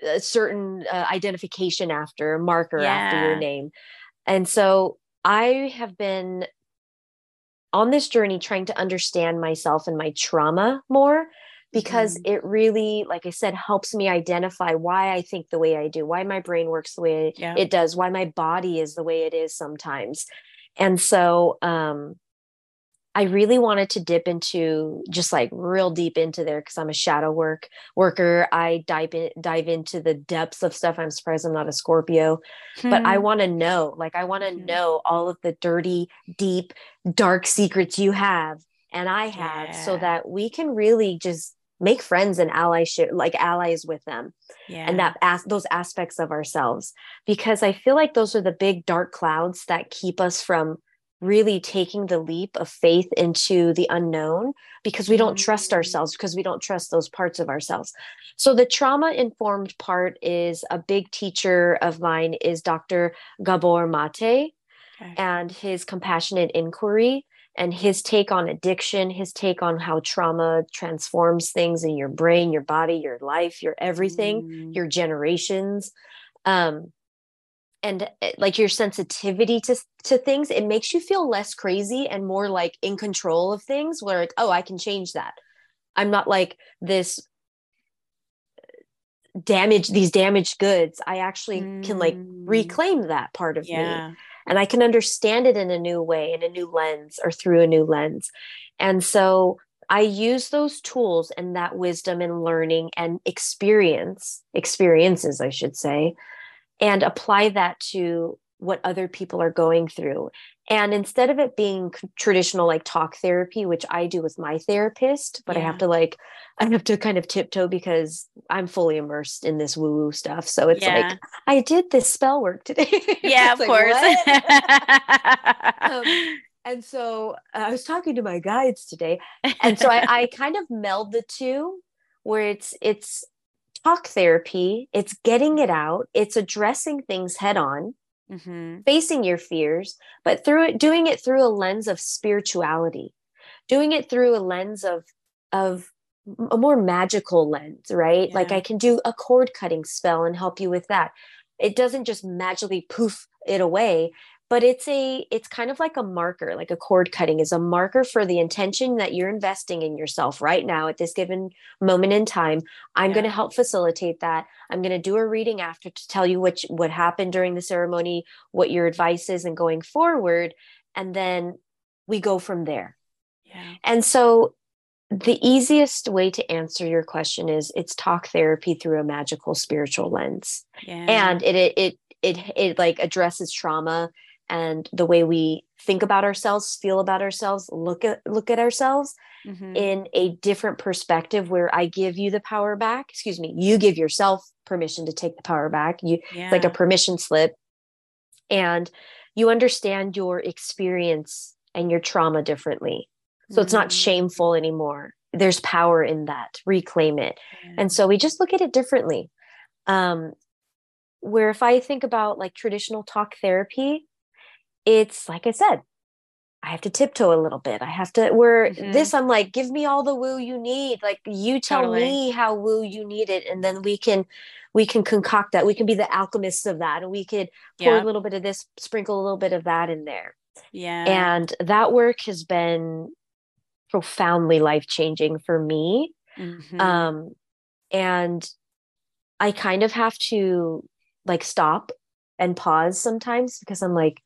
a certain uh, identification after a marker after your name. And so I have been on this journey trying to understand myself and my trauma more because Mhm. it really like i said helps me identify why i think the way i do why my brain works the way Yeah. it does why my body is the way it is sometimes and so um i really wanted to dip into just like real deep into there because i'm a shadow work worker i dive in dive into the depths of stuff i'm surprised i'm not a scorpio but I Hmm. want to know, like, I want to Mhm. know all of the dirty, deep, dark secrets you have and I have so that we can really just make friends and allyship, like allies with them yeah. and that as those aspects of ourselves. Because I feel like those are the big dark clouds that keep us from really taking the leap of faith into the unknown because we don't trust Mm. ourselves because we don't trust those parts of ourselves so the trauma informed part is a big teacher of mine is dr gabor mate Okay. and his compassionate inquiry and his take on addiction his take on how trauma transforms things in your brain your body your life your everything Mm. your generations um and uh, like your sensitivity to to things it makes you feel less crazy and more like in control of things where like oh i can change that i'm not like this damage these damaged goods i actually can like Mm. reclaim that part of me and I can understand it in a new way, in a new lens, or through a new lens. And so I use those tools and that wisdom and learning and experience, experiences, I should say, and apply that to what other people are going through. And instead of it being traditional like talk therapy, which I do with my therapist, but I have to like, I have to kind of tiptoe because I'm fully immersed in this woo woo stuff. So it's yeah. like, I did this spell work today. (laughs) yeah, of like, course. (laughs) Um, and so uh, I was talking to my guides today, and so I, I kind of meld the two, where it's it's talk therapy, it's getting it out, it's addressing things head on, Mhm. facing your fears, but through it, doing it through a lens of spirituality, doing it through a lens of of a more magical lens, right? Like I can do a cord cutting spell and help you with that. It doesn't just magically poof it away, but it's a it's kind of like a marker, like a cord cutting is a marker for the intention that you're investing in yourself right now at this given moment in time. I'm going to help facilitate that. I'm going to do a reading after to tell you what what happened during the ceremony, what your advice is and going forward, and then we go from there. Yeah. And so the easiest way to answer your question is it's talk therapy through a magical spiritual lens. Yeah. And it it it it, it like addresses trauma and the way we think about ourselves, feel about ourselves, look at look at ourselves Mhm. in a different perspective where I give you the power back. Excuse me, you give yourself permission to take the power back. You yeah. like a permission slip and you understand your experience and your trauma differently so it's not Mm. shameful anymore there's power in that reclaim it Yeah. and so we just look at it differently um where if i think about like traditional talk therapy it's like i said i have to tiptoe a little bit i have to where Mhm. this i'm like give me all the woo you need like you tell Totally. me how woo you need it and then we can we can concoct that we can be the alchemists of that and we could pour yeah. a little bit of this sprinkle a little bit of that in there Yeah. and that work has been profoundly life changing for me Mhm. um and i kind of have to like stop and pause sometimes because i'm like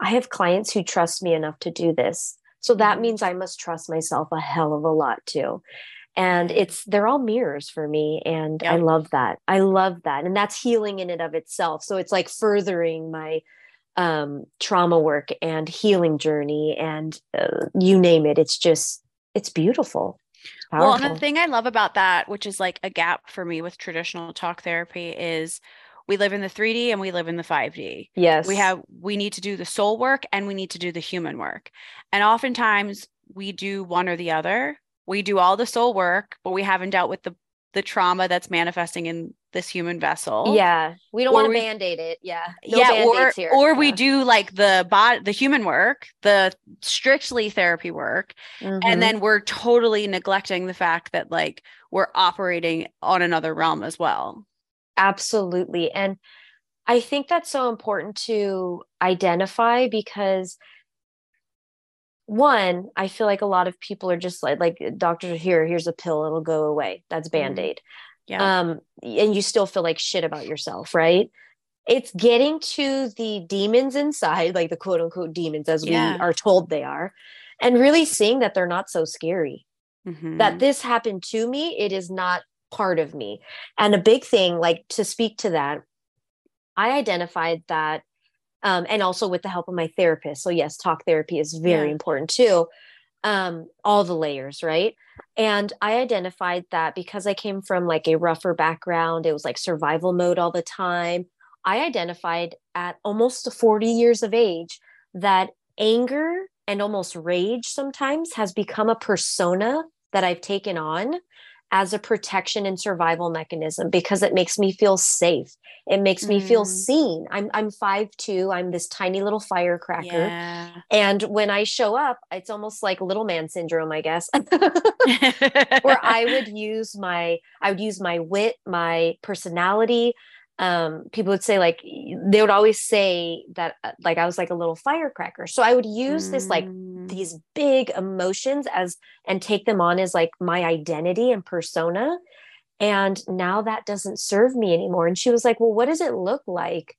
I have clients who trust me enough to do this. So that Mhm. means I must trust myself a hell of a lot too. And it's they're all mirrors for me and I love that. I love that. And that's healing in and of itself. So it's like furthering my um trauma work and healing journey and uh, you name it. It's just it's beautiful. It's Well, and the thing I love about that, which is like a gap for me with traditional talk therapy, is we live in the 3D and we live in the 5D. yes. We have we need to do the soul work and we need to do the human work. And oftentimes we do one or the other. We do all the soul work, but we haven't dealt with the the trauma that's manifesting in this human vessel. Yeah. We don't Or want to we- band-aid it. Yeah. No yeah, or here. or we do like the bot the human work, the strictly therapy work, Mhm. and then we're totally neglecting the fact that like we're operating on another realm as well. Absolutely. And I think that's so important to identify because one, I feel like a lot of people are just like like doctor here, here's a pill, it'll go away. That's band-aid. Yeah. Um and you still feel like shit about yourself, right? It's getting to the demons inside, like the quote unquote demons as Yeah. we are told they are, and really seeing that they're not so scary Mhm. that this happened to me it is not part of me. And a big thing like to speak to that i identified that um, and also with the help of my therapist. So yes talk therapy is very Yeah. important too. Um, all the layers right? And i identified that because i came from like a rougher background it was like survival mode all the time i identified at almost 40 years of age that anger and almost rage sometimes has become a persona that I've taken on as a protection and survival mechanism because it makes me feel safe. It makes me feel Mm. seen. I'm I'm 5'2, I'm this tiny little firecracker. Yeah. And when I show up, it's almost like little man syndrome, I guess. (laughs) (laughs) where I would use my I would use my wit, my personality. Um, people would say like they would always say that uh, like I was like a little firecracker. So I would use this like Mm. these big emotions as and take them on as like my identity and persona. And now that doesn't serve me anymore. And she was like, Well, what does it look like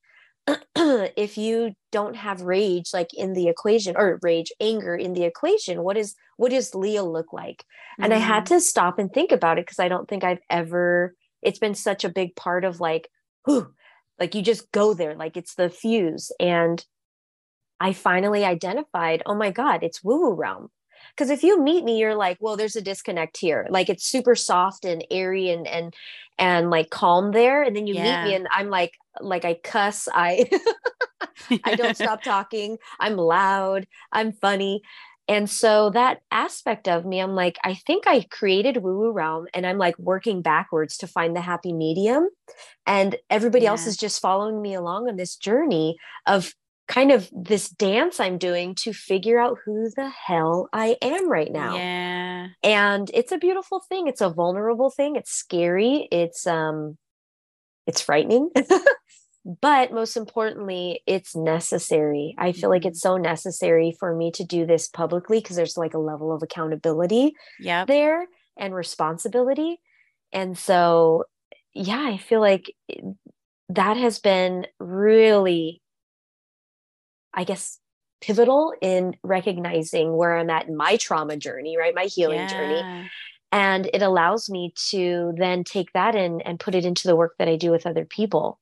(clears throat) if you don't have rage like in the equation or rage, anger in the equation? What is what does Leah look like? And I had Mhm. to stop and think about it because I don't think I've ever, it's been such a big part of like, whew, like you just go there, like it's the fuse. And I finally identified, oh my God, it's woo woo realm. Because if you meet me, you're like, well, there's a disconnect here. Like it's super soft and airy and and and like calm there. And then you meet me and I'm like, like I cuss, I (laughs) I don't (laughs) stop talking. I'm loud. I'm funny. And so that aspect of me, I'm like, I think I created Woo Woo Realm and I'm like working backwards to find the happy medium. And everybody else is just following me along on this journey of kind of this dance I'm doing to figure out who the hell I am right now. Yeah. and it's a beautiful thing. It's a vulnerable thing. It's scary. It's um it's frightening (laughs) but most importantly it's necessary. I feel like it's mm-hmm. so necessary for me to do this publicly because there's like a level of accountability Yep. there and responsibility. And so yeah i feel like eh, that has been really i guess pivotal in recognizing where i'm at in my trauma journey right? My healing journey. And it allows me to then take that in and put it into the work that i do with other people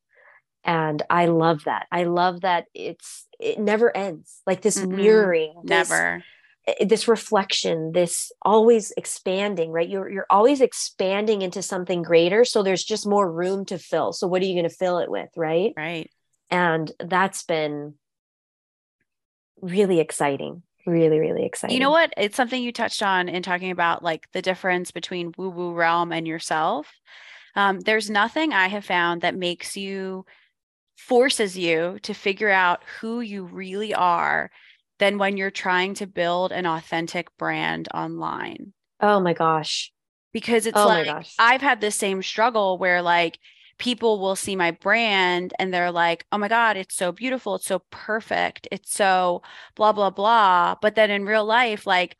and i love that i love that it's it never ends like this Mhm. mirroring this, Never. eh, this reflection this always expanding right you're you're always expanding into something greater so there's just more room to fill so what are you going to fill it with right Right. and that's been really exciting really really exciting You know what? It's something you touched on in talking about like the difference between woo woo realm and yourself. Um, there's nothing I have found that makes you, forces you to figure out who you really are than when you're trying to build an authentic brand online. oh my gosh Because it's Oh like. I've had this same struggle where like people will see my brand and they're like, oh my God, it's so beautiful. It's so perfect. It's so blah, blah, blah. But then in real life, like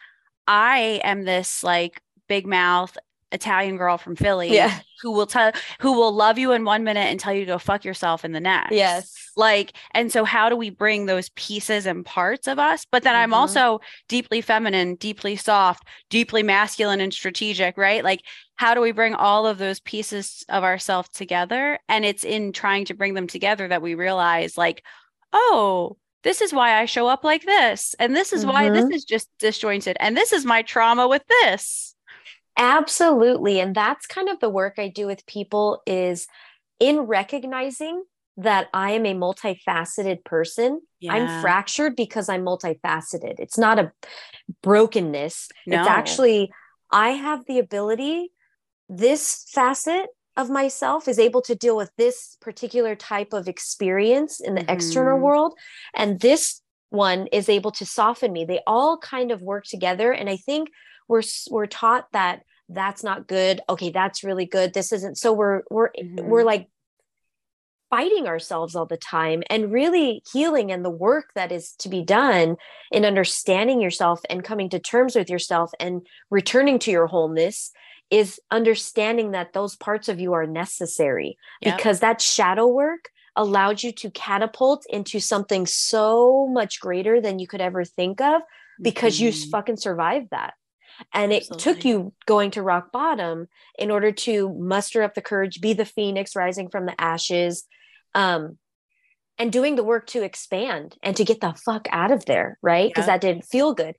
I am this like big mouth, Italian girl from Philly Yeah. who will tell who will love you in one minute and tell you to go fuck yourself in the next. Yes. Like, and so how do we bring those pieces and parts of us? But then I'm Mhm. also deeply feminine, deeply soft, deeply masculine and strategic, right? Like, how do we bring all of those pieces of ourselves together? And it's in trying to bring them together that we realize, like, oh, this is why I show up like this. And this is why this Mhm. is just disjointed. And this is my trauma with this. Absolutely. And that's kind of the work I do with people is in recognizing that I am a multifaceted person. I'm fractured because I'm multifaceted. It's not a brokenness. No. It's actually I have the ability this facet of myself is able to deal with this particular type of experience in the external Mhm. world and this one is able to soften me they all kind of work together and i think we're we're taught that that's not good okay that's really good this isn't so we're we're we're Mhm. like fighting ourselves all the time and really healing and the work that is to be done in understanding yourself and coming to terms with yourself and returning to your wholeness is understanding that those parts of you are necessary Yep. because that shadow work allowed you to catapult into something so much greater than you could ever think of because you s- Mhm. fucking survived that. And it took you going to rock bottom in order to muster up the courage, be the phoenix rising from the ashes, um, and doing the work to expand and to get the fuck out of there, right? Because Yep. that didn't feel good.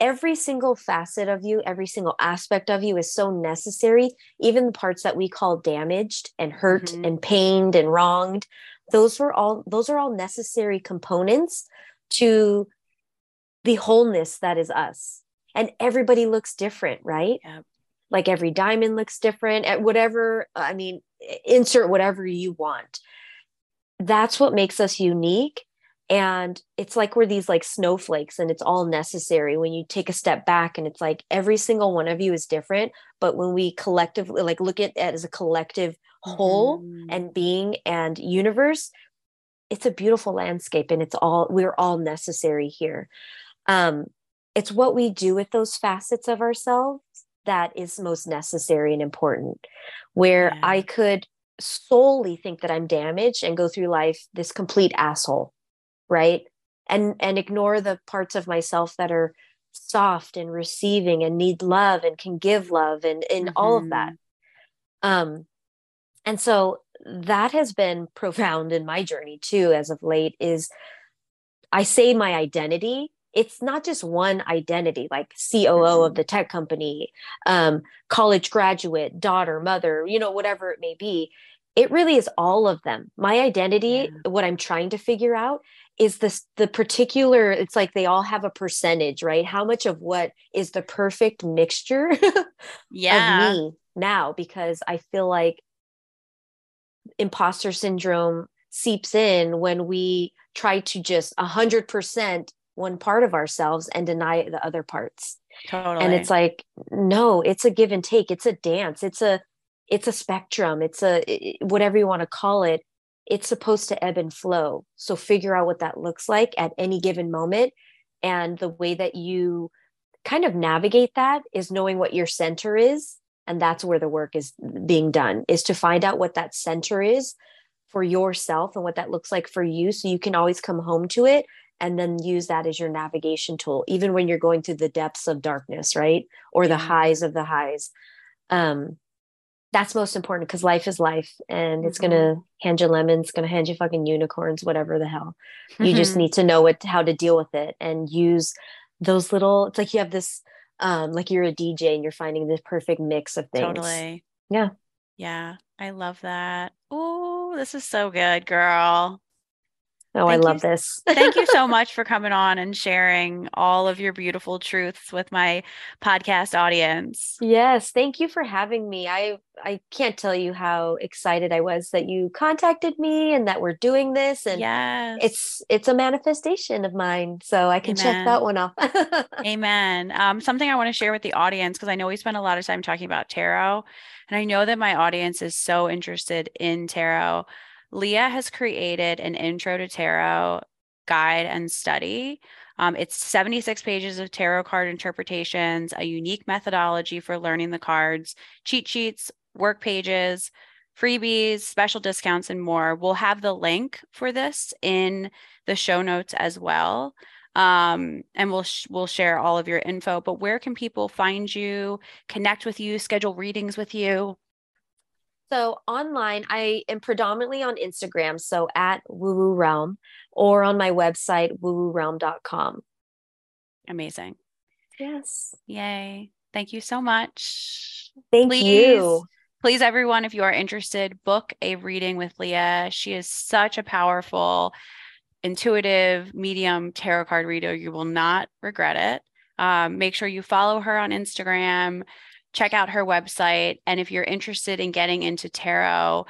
Every single facet of you, every single aspect of you is so necessary. Even the parts that we call damaged and hurt Mhm. and pained and wronged, those were all those are all necessary components to the wholeness that is us. And everybody looks different, right? Like every diamond looks different at whatever, I mean, insert whatever you want. That's what makes us unique. And it's like we're these like snowflakes and it's all necessary when you take a step back and it's like every single one of you is different. But when we collectively like look at it as a collective whole Mhm. and being and universe, it's a beautiful landscape and it's all we're all necessary here. Um, it's what we do with those facets of ourselves that is most necessary and important. Where Yeah. I could solely think that I'm damaged and go through life this complete asshole, right? And and ignore the parts of myself that are soft and receiving and need love and can give love and and all of that. Um and so that has been profound in my journey too as of late is I say my identity it's not just one identity like COO of the tech company um college graduate daughter mother you know whatever it may be. It really is all of them. My identity what i'm trying to figure out is this the particular it's like they all have a percentage right? How much of what is the perfect mixture (laughs) Yeah. of me now? Because I feel like imposter syndrome seeps in when we try to just 100% one part of ourselves and deny the other parts. Totally. And it's like no, it's a give and take, it's a dance, it's a it's a spectrum, it's a i- i- whatever you want to call it. It's supposed to ebb and flow. So figure out what that looks like at any given moment and the way that you kind of navigate that is knowing what your center is and that's where the work is being done is to find out what that center is for yourself and what that looks like for you so you can always come home to it and then use that as your navigation tool even when you're going through the depths of darkness right or the highs of the highs um that's most important because life is life and it's Mhm. gonna hand you lemons gonna hand you fucking unicorns whatever the hell you just Mhm. need to know what how to deal with it and use those little it's like you have this um like you're a dj and you're finding the perfect mix of things Totally. Yeah. Yeah. I love that. Oh, this is so good, girl. Oh i Thank you love this Thank you so (laughs) much for coming on and sharing all of your beautiful truths with my podcast audience. yes thank you for having me i i can't tell you how excited i was that you contacted me and that we're doing this and yes. it's it's a manifestation of mine so i can check that one off (laughs) Amen. Um, something I want to share with the audience because I know we spent a lot of time talking about tarot, and I know that my audience is so interested in tarot. Leah has created an intro to tarot guide and study. Um, it's 76 pages of tarot card interpretations, a unique methodology for learning the cards, cheat sheets, work pages, freebies, special discounts, and more. We'll have the link for this in the show notes as well. Um, and we'll sh- we'll share all of your info. But where can people find you, connect with you, schedule readings with you? So online, I am predominantly on Instagram, so at Woo Woo Realm, or on my website, woo-woo-realm.com. Amazing. Yes. Yay. Thank you so much. Thank please, you. Please, everyone, if you are interested, book a reading with Leah. She is such a powerful, intuitive, medium tarot card reader. You will not regret it. Um, make sure you follow her on Instagram check out her website. And if you're interested in getting into tarot,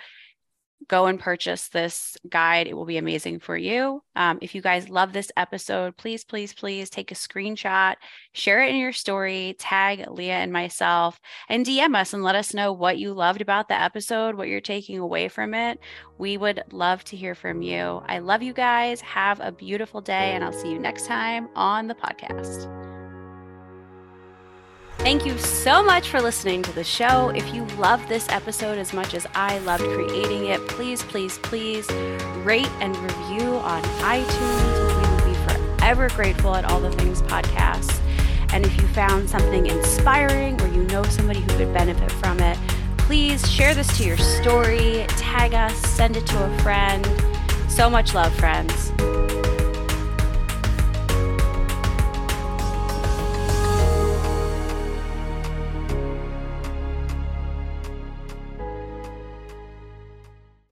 go and purchase this guide. It will be amazing for you. Um, if you guys love this episode, please, please, please take a screenshot, share it in your story, tag Leah and myself, and DM us and let us know what you loved about the episode, what you're taking away from it. We would love to hear from you. I love you guys. Have a beautiful day, and I'll see you next time on the podcast. Thank you so much for listening to the show. If you love this episode as much as I loved creating it, please, please, please rate and review on iTunes. We will be forever grateful at All the Things Podcast. And if you found something inspiring or you know somebody who could benefit from it, please share this to your story, tag us, send it to a friend. So much love, friends.